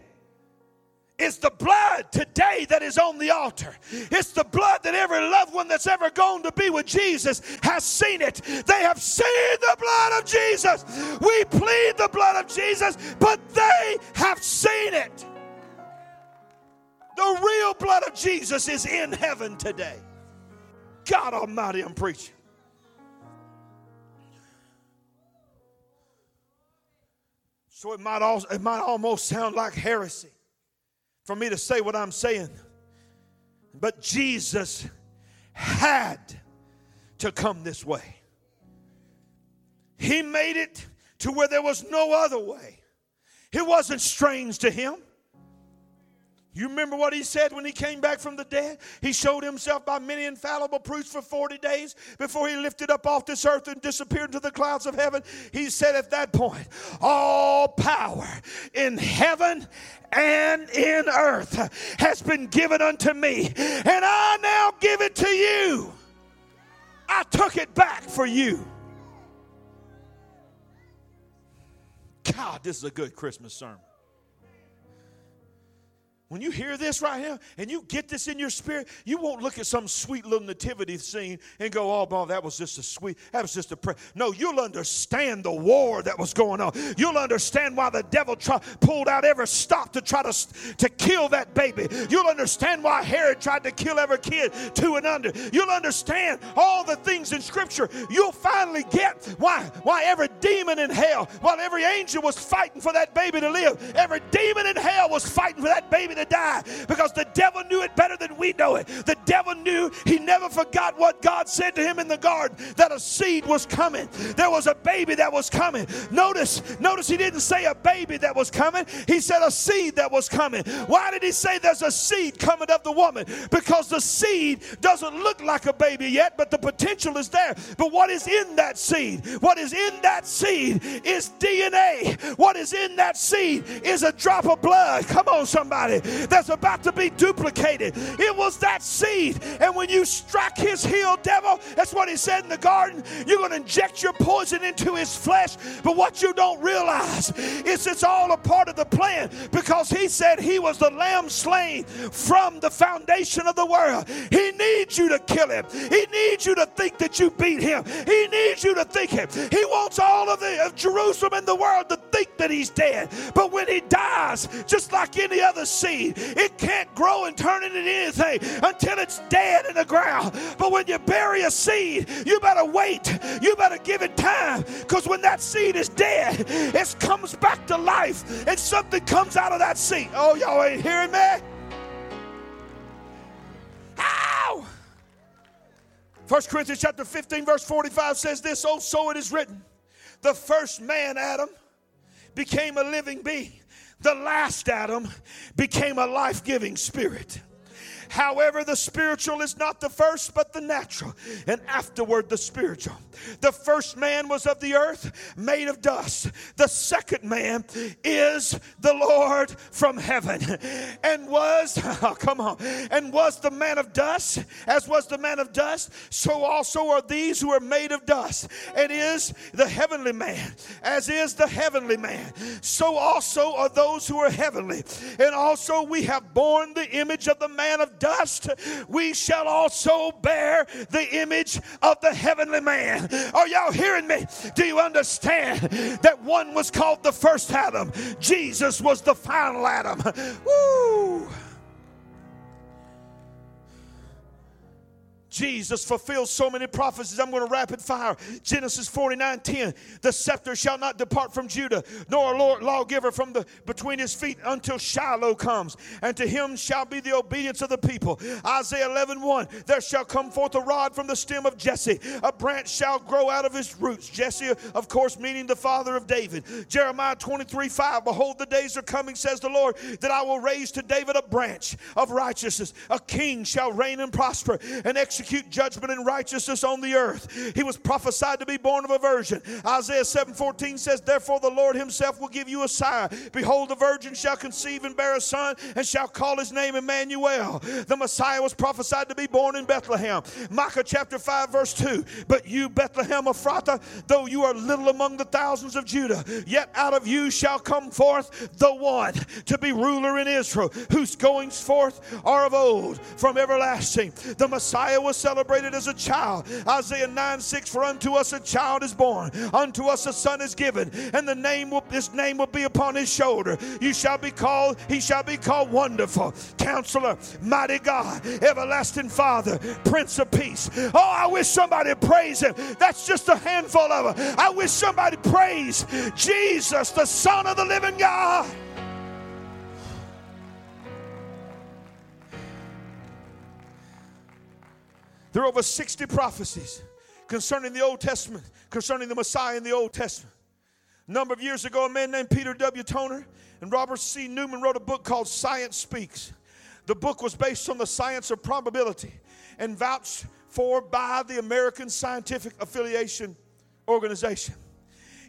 [SPEAKER 2] is the blood today that is on the altar. It's the blood that every loved one that's ever gone to be with Jesus has seen it. They have seen the blood of Jesus. We plead the blood of Jesus, but they have seen it. The real blood of Jesus is in heaven today. God Almighty, I'm preaching. So it might, also, it might almost sound like heresy for me to say what I'm saying. But Jesus had to come this way. He made it to where there was no other way. It wasn't strange to him. You remember what he said when he came back from the dead? He showed himself by many infallible proofs for 40 days before he lifted up off this earth and disappeared into the clouds of heaven. He said at that point, All power in heaven and in earth has been given unto me, and I now give it to you. I took it back for you. God, this is a good Christmas sermon. When you hear this right here and you get this in your spirit, you won't look at some sweet little nativity scene and go, oh, boy, that was just a sweet, that was just a prayer. No, you'll understand the war that was going on. You'll understand why the devil try, pulled out every stop to try to, to kill that baby. You'll understand why Herod tried to kill every kid two and under. You'll understand all the things in Scripture. You'll finally get why, why every demon in hell, while every angel was fighting for that baby to live, every demon in hell was fighting for that baby to die because the devil knew it better than we know it. The devil knew he never forgot what God said to him in the garden that a seed was coming. There was a baby that was coming. Notice, notice he didn't say a baby that was coming. He said a seed that was coming. Why did he say there's a seed coming of the woman? Because the seed doesn't look like a baby yet, but the potential is there. But what is in that seed? What is in that seed is DNA. What is in that seed is a drop of blood. Come on, somebody that's about to be duplicated. It was that seed. And when you strike his heel, devil, that's what he said in the garden, you're going to inject your poison into his flesh. But what you don't realize is it's all a part of the plan because he said he was the lamb slain from the foundation of the world. He needs you to kill him. He needs you to think that you beat him. He needs you to think him. He wants all of, the, of Jerusalem and the world to think that he's dead. But when he dies, just like any other seed, seed. It can't grow and turn into anything until it's dead in the ground. But when you bury a seed, you better wait. You better give it time because when that seed is dead, it comes back to life and something comes out of that seed. Oh, y'all ain't hearing me? Ow! 1 Corinthians chapter 15, verse 45 says this, Oh, so it is written. The first man, Adam, became a living being. The last Adam became a life giving spirit. However, the spiritual is not the first, but the natural, and afterward the spiritual. The first man was of the earth, made of dust. The second man is the Lord from heaven, and was, <laughs> oh, come on, and was the man of dust, as was the man of dust, so also are these who are made of dust. And is the heavenly man, as is the heavenly man, so also are those who are heavenly. And also we have borne the image of the man of dust, we shall also bear the image of the heavenly man. Are y'all hearing me? Do you understand that one was called the first Adam? Jesus was the final Adam. Woo! Jesus fulfills so many prophecies. I'm going to rapid fire. Genesis 49 10. The scepter shall not depart from Judah, nor a Lord, lawgiver from the between his feet until Shiloh comes, and to him shall be the obedience of the people. Isaiah 11 1. There shall come forth a rod from the stem of Jesse, a branch shall grow out of his roots. Jesse, of course, meaning the father of David. Jeremiah 23 5. Behold, the days are coming, says the Lord, that I will raise to David a branch of righteousness. A king shall reign and prosper and execute execute judgment and righteousness on the earth. He was prophesied to be born of a virgin. Isaiah 7:14 says, Therefore the Lord himself will give you a sign. Behold, the virgin shall conceive and bear a son, and shall call his name Emmanuel. The Messiah was prophesied to be born in Bethlehem. Micah chapter 5, verse 2. But you, Bethlehem Ephrathah, though you are little among the thousands of Judah, yet out of you shall come forth the one to be ruler in Israel, whose goings forth are of old from everlasting. The Messiah was celebrated as a child. Isaiah 9 6 For unto us a child is born, unto us a son is given, and the name will, his name will be upon his shoulder. You shall be called, he shall be called Wonderful, Counselor, Mighty God, Everlasting Father, Prince of Peace. Oh, I wish somebody praise him. That's just a handful of them. I wish somebody praise Jesus, the Son of the living God. There are over 60 prophecies concerning the Old Testament, concerning the Messiah in the Old Testament. A number of years ago, a man named Peter W. Stoner and Robert C. Newman wrote a book called Science Speaks. The book was based on the science of probability and vouched for by the American Scientific Affiliation Organization.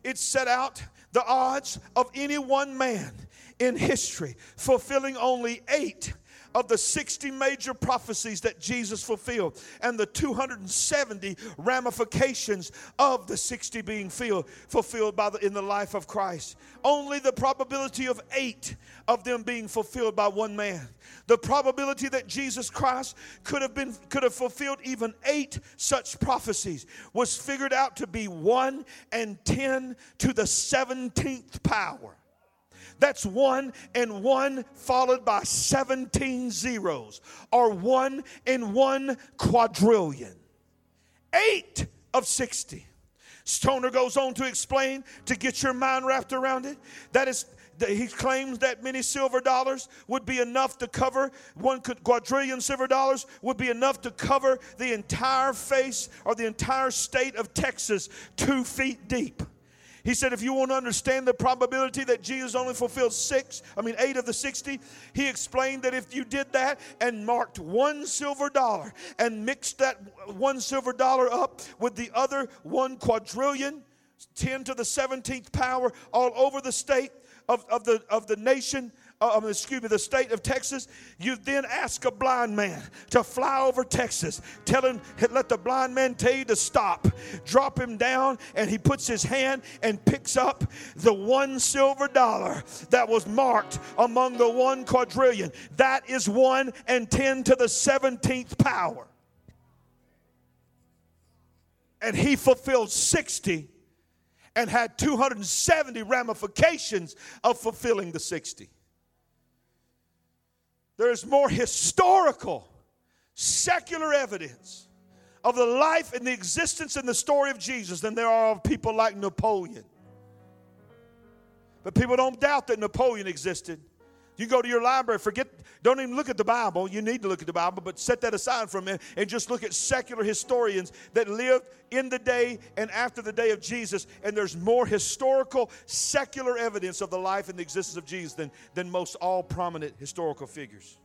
[SPEAKER 2] It set out the odds of any one man in history fulfilling only eight of the 60 major prophecies that Jesus fulfilled and the 270 ramifications of the 60 being filled, fulfilled by the, in the life of Christ. Only the probability of eight of them being fulfilled by one man. The probability that Jesus Christ could have been could have fulfilled even eight such prophecies was figured out to be 1 and 10 to the 17th power. That's one and one followed by 17 zeros, or one in one quadrillion. Eight of 60. Stoner goes on to explain to get your mind wrapped around it. That is, he claims that many silver dollars would be enough to cover one quadrillion silver dollars would be enough to cover the entire face or the entire state of Texas two feet deep. He said, if you want to understand the probability that Jesus only fulfilled six, I mean, eight of the 60, he explained that if you did that and marked one silver dollar and mixed that one silver dollar up with the other one quadrillion, 10 to the 17th power all over the state of, of, the, of the nation, uh, excuse me, the state of Texas, you then ask a blind man to fly over Texas. Tell him, let the blind man tell you to stop. Drop him down, and he puts his hand and picks up the one silver dollar that was marked among the one quadrillion. That is one and ten to the 17th power. And he fulfilled 60 and had 270 ramifications of fulfilling the 60 there's more historical, secular evidence of the life and the existence and the story of Jesus than there are of people like Napoleon. But people don't doubt that Napoleon existed. You go to your library, forget, don't even look at the Bible. You need to look at the Bible, but set that aside for a minute and just look at secular historians that lived in the day and after the day of Jesus. And there's more historical, secular evidence of the life and the existence of Jesus than, than most all prominent historical figures.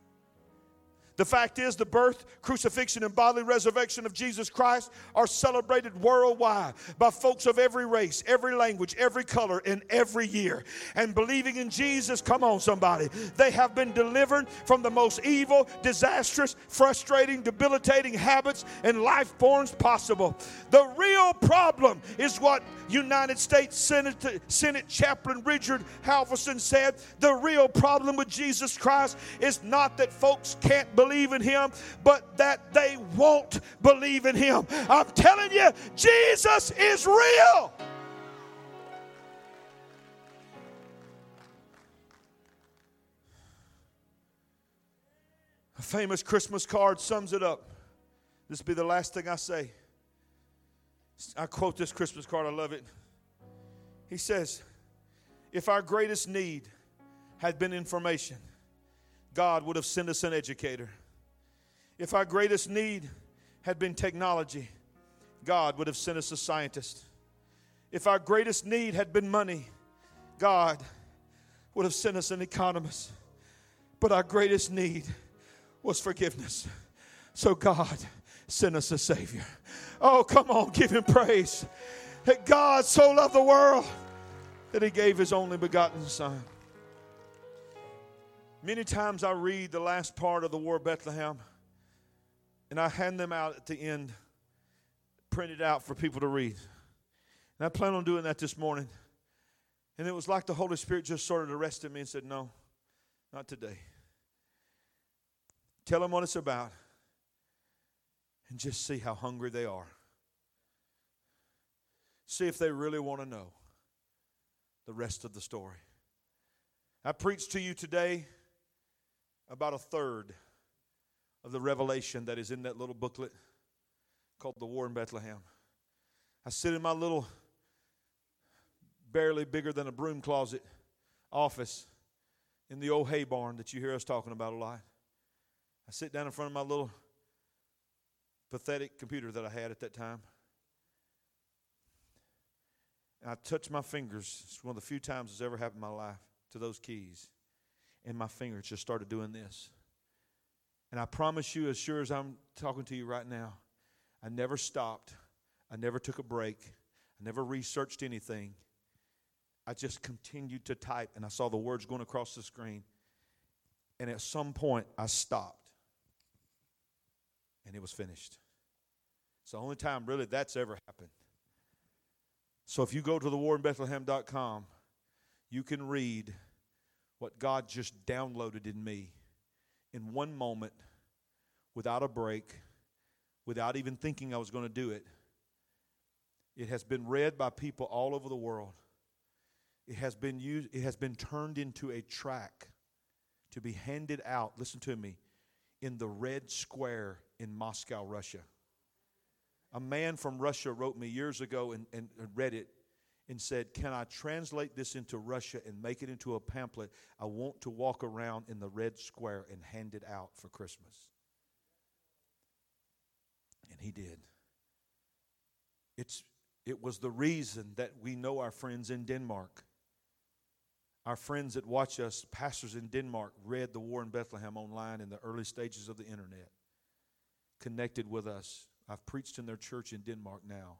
[SPEAKER 2] The fact is, the birth, crucifixion, and bodily resurrection of Jesus Christ are celebrated worldwide by folks of every race, every language, every color, and every year. And believing in Jesus, come on, somebody, they have been delivered from the most evil, disastrous, frustrating, debilitating habits and life forms possible. The real problem is what United States Senate, Senate Chaplain Richard Halverson said. The real problem with Jesus Christ is not that folks can't believe believe in him, but that they won't believe in him. I'm telling you, Jesus is real. A famous Christmas card sums it up. This will be the last thing I say. I quote this Christmas card, I love it. He says, If our greatest need had been information, God would have sent us an educator. If our greatest need had been technology, God would have sent us a scientist. If our greatest need had been money, God would have sent us an economist. But our greatest need was forgiveness. So God sent us a Savior. Oh, come on, give Him praise. That God so loved the world that He gave His only begotten Son. Many times I read the last part of the War of Bethlehem and I hand them out at the end, printed out for people to read. And I plan on doing that this morning. And it was like the Holy Spirit just sort of arrested me and said, No, not today. Tell them what it's about and just see how hungry they are. See if they really want to know the rest of the story. I preached to you today about a third of the revelation that is in that little booklet called The War in Bethlehem. I sit in my little, barely bigger than a broom closet office in the old hay barn that you hear us talking about a lot. I sit down in front of my little pathetic computer that I had at that time. And I touch my fingers. It's one of the few times it's ever happened in my life to those keys and my fingers just started doing this. And I promise you, as sure as I'm talking to you right now, I never stopped. I never took a break. I never researched anything. I just continued to type, and I saw the words going across the screen. And at some point, I stopped, and it was finished. It's the only time, really, that's ever happened. So if you go to the warinbethlehem.com, you can read what God just downloaded in me in one moment without a break, without even thinking I was going to do it. It has been read by people all over the world. It has been used, it has been turned into a track to be handed out, listen to me, in the Red Square in Moscow, Russia. A man from Russia wrote me years ago and, and read it and said, Can I translate this into Russia and make it into a pamphlet? I want to walk around in the Red Square and hand it out for Christmas. And he did. It's, it was the reason that we know our friends in Denmark. Our friends that watch us, pastors in Denmark, read the War in Bethlehem online in the early stages of the internet, connected with us. I've preached in their church in Denmark now.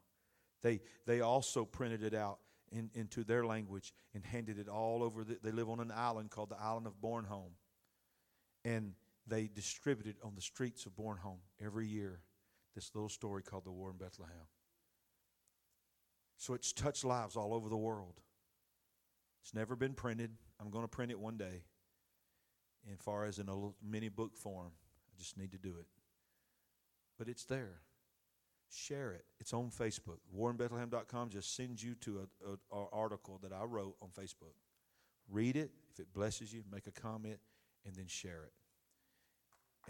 [SPEAKER 2] They, they also printed it out in, into their language and handed it all over. The, they live on an island called the island of Bornholm. And they distributed on the streets of Bornholm every year this little story called The War in Bethlehem. So it's touched lives all over the world. It's never been printed. I'm going to print it one day. And far as in a mini book form, I just need to do it. But it's there. Share it. It's on Facebook. WarInBethlehem.com just sends you to an article that I wrote on Facebook. Read it. If it blesses you, make a comment, and then share it.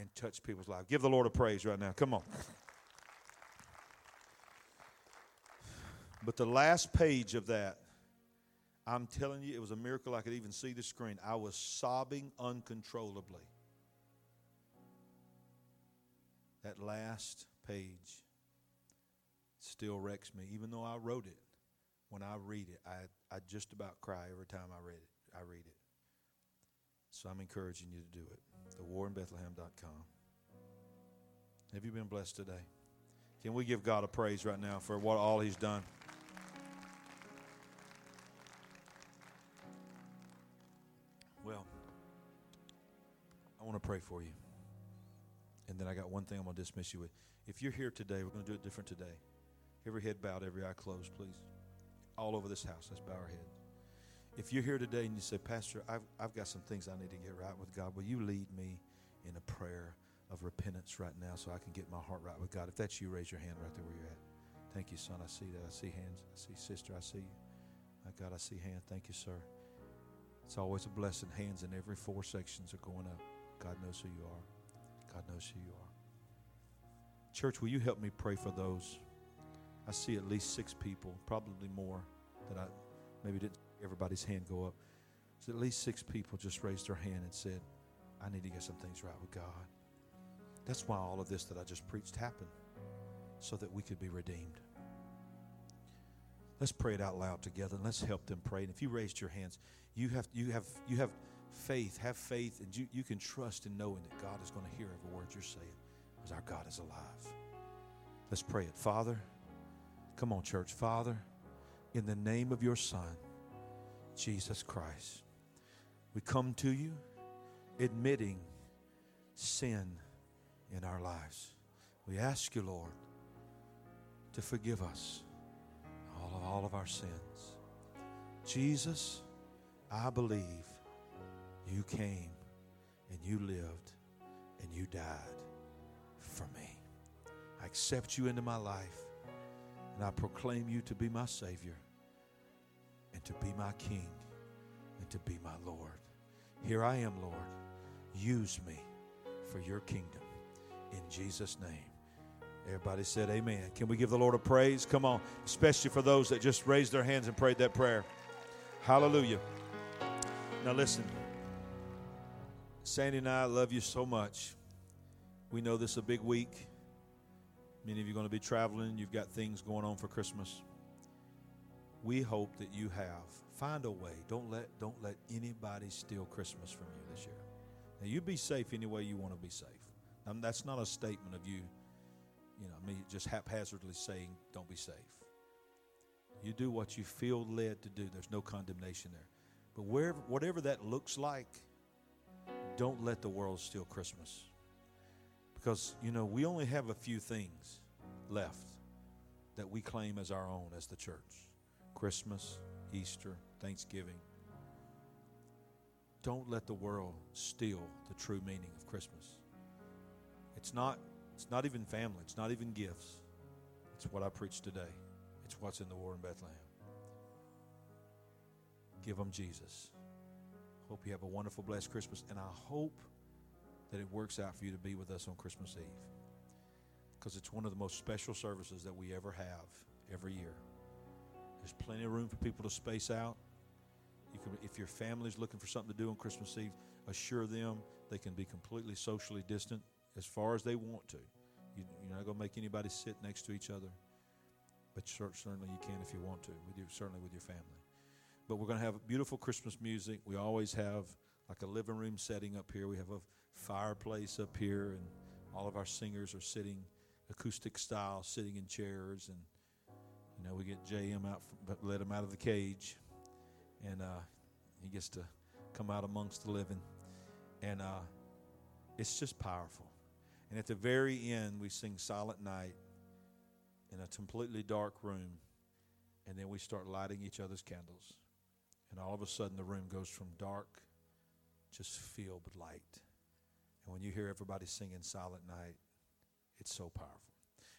[SPEAKER 2] And touch people's lives. Give the Lord a praise right now. Come on. But the last page of that I'm telling you, it was a miracle I could even see the screen. I was sobbing uncontrollably. That last page still wrecks me, even though I wrote it. When I read it, I, I just about cry every time I read it. I read it. So I'm encouraging you to do it. TheWarInBethlehem.com. Have you been blessed today? Can we give God a praise right now for what all He's done? Well, I want to pray for you. And then I got one thing I'm going to dismiss you with. If you're here today, we're going to do it different today. Every head bowed, every eye closed, please. All over this house, let's bow our heads. If you're here today and you say, Pastor, I've, I've got some things I need to get right with God, will you lead me in a prayer of repentance right now so I can get my heart right with God? If that's you, raise your hand right there where you're at. Thank you, son. I see that. I see hands. I see sister. I see you. My God, I see hands. Thank you, sir. It's always a blessing. Hands in every four sections are going up. God knows who you are. God knows who you are. Church, will you help me pray for those? I see at least six people, probably more, that I maybe didn't see everybody's hand go up. So at least six people just raised their hand and said, I need to get some things right with God. That's why all of this that I just preached happened, so that we could be redeemed. Let's pray it out loud together and let's help them pray. And if you raised your hands, you have you have you have faith, have faith, and you, you can trust in knowing that God is going to hear every word you're saying. Because our God is alive. Let's pray it. Father, come on, church. Father, in the name of your Son, Jesus Christ, we come to you admitting sin in our lives. We ask you, Lord, to forgive us all of, all of our sins. Jesus, I believe you came and you lived and you died for me. I accept you into my life and I proclaim you to be my Savior and to be my King and to be my Lord. Here I am, Lord. Use me for your kingdom. In Jesus' name. Everybody said amen. Can we give the Lord a praise? Come on, especially for those that just raised their hands and prayed that prayer. Hallelujah. Now, listen, Sandy and I love you so much. We know this is a big week. Many of you are going to be traveling. You've got things going on for Christmas. We hope that you have. Find a way. Don't let, don't let anybody steal Christmas from you this year. Now, you be safe any way you want to be safe. That's not a statement of you, you know, me just haphazardly saying, don't be safe. You do what you feel led to do. There's no condemnation there. But wherever, whatever that looks like, don't let the world steal Christmas. Because, you know, we only have a few things left that we claim as our own as the church Christmas, Easter, Thanksgiving. Don't let the world steal the true meaning of Christmas. It's not, it's not even family, it's not even gifts. It's what I preach today. It's what's in the war in Bethlehem. Give them Jesus. Hope you have a wonderful, blessed Christmas, and I hope that it works out for you to be with us on Christmas Eve because it's one of the most special services that we ever have every year. There's plenty of room for people to space out. You can, if your family's looking for something to do on Christmas Eve, assure them they can be completely socially distant as far as they want to. You, are not going to make anybody sit next to each other, but certainly you can if you want to, with your, certainly with your family. But we're going to have beautiful Christmas music. We always have like a living room setting up here. We have a fireplace up here, and all of our singers are sitting acoustic style, sitting in chairs, and you know we get JM out, from, let him out of the cage, and uh, he gets to come out amongst the living, and uh, it's just powerful. And at the very end, we sing Silent Night in a completely dark room, and then we start lighting each other's candles. And all of a sudden, the room goes from dark, just filled with light. And when you hear everybody singing Silent Night, it's so powerful.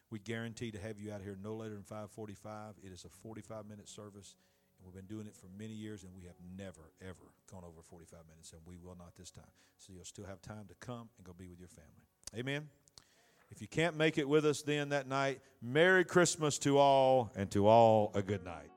[SPEAKER 2] We guarantee to have you out here no later than 545. It is a 45 minute service, and we've been doing it for many years, and we have never, ever gone over 45 minutes, and we will not this time. So you'll still have time to come and go be with your family. Amen. If you can't make it with us then that night, Merry Christmas to all, and to all a good night.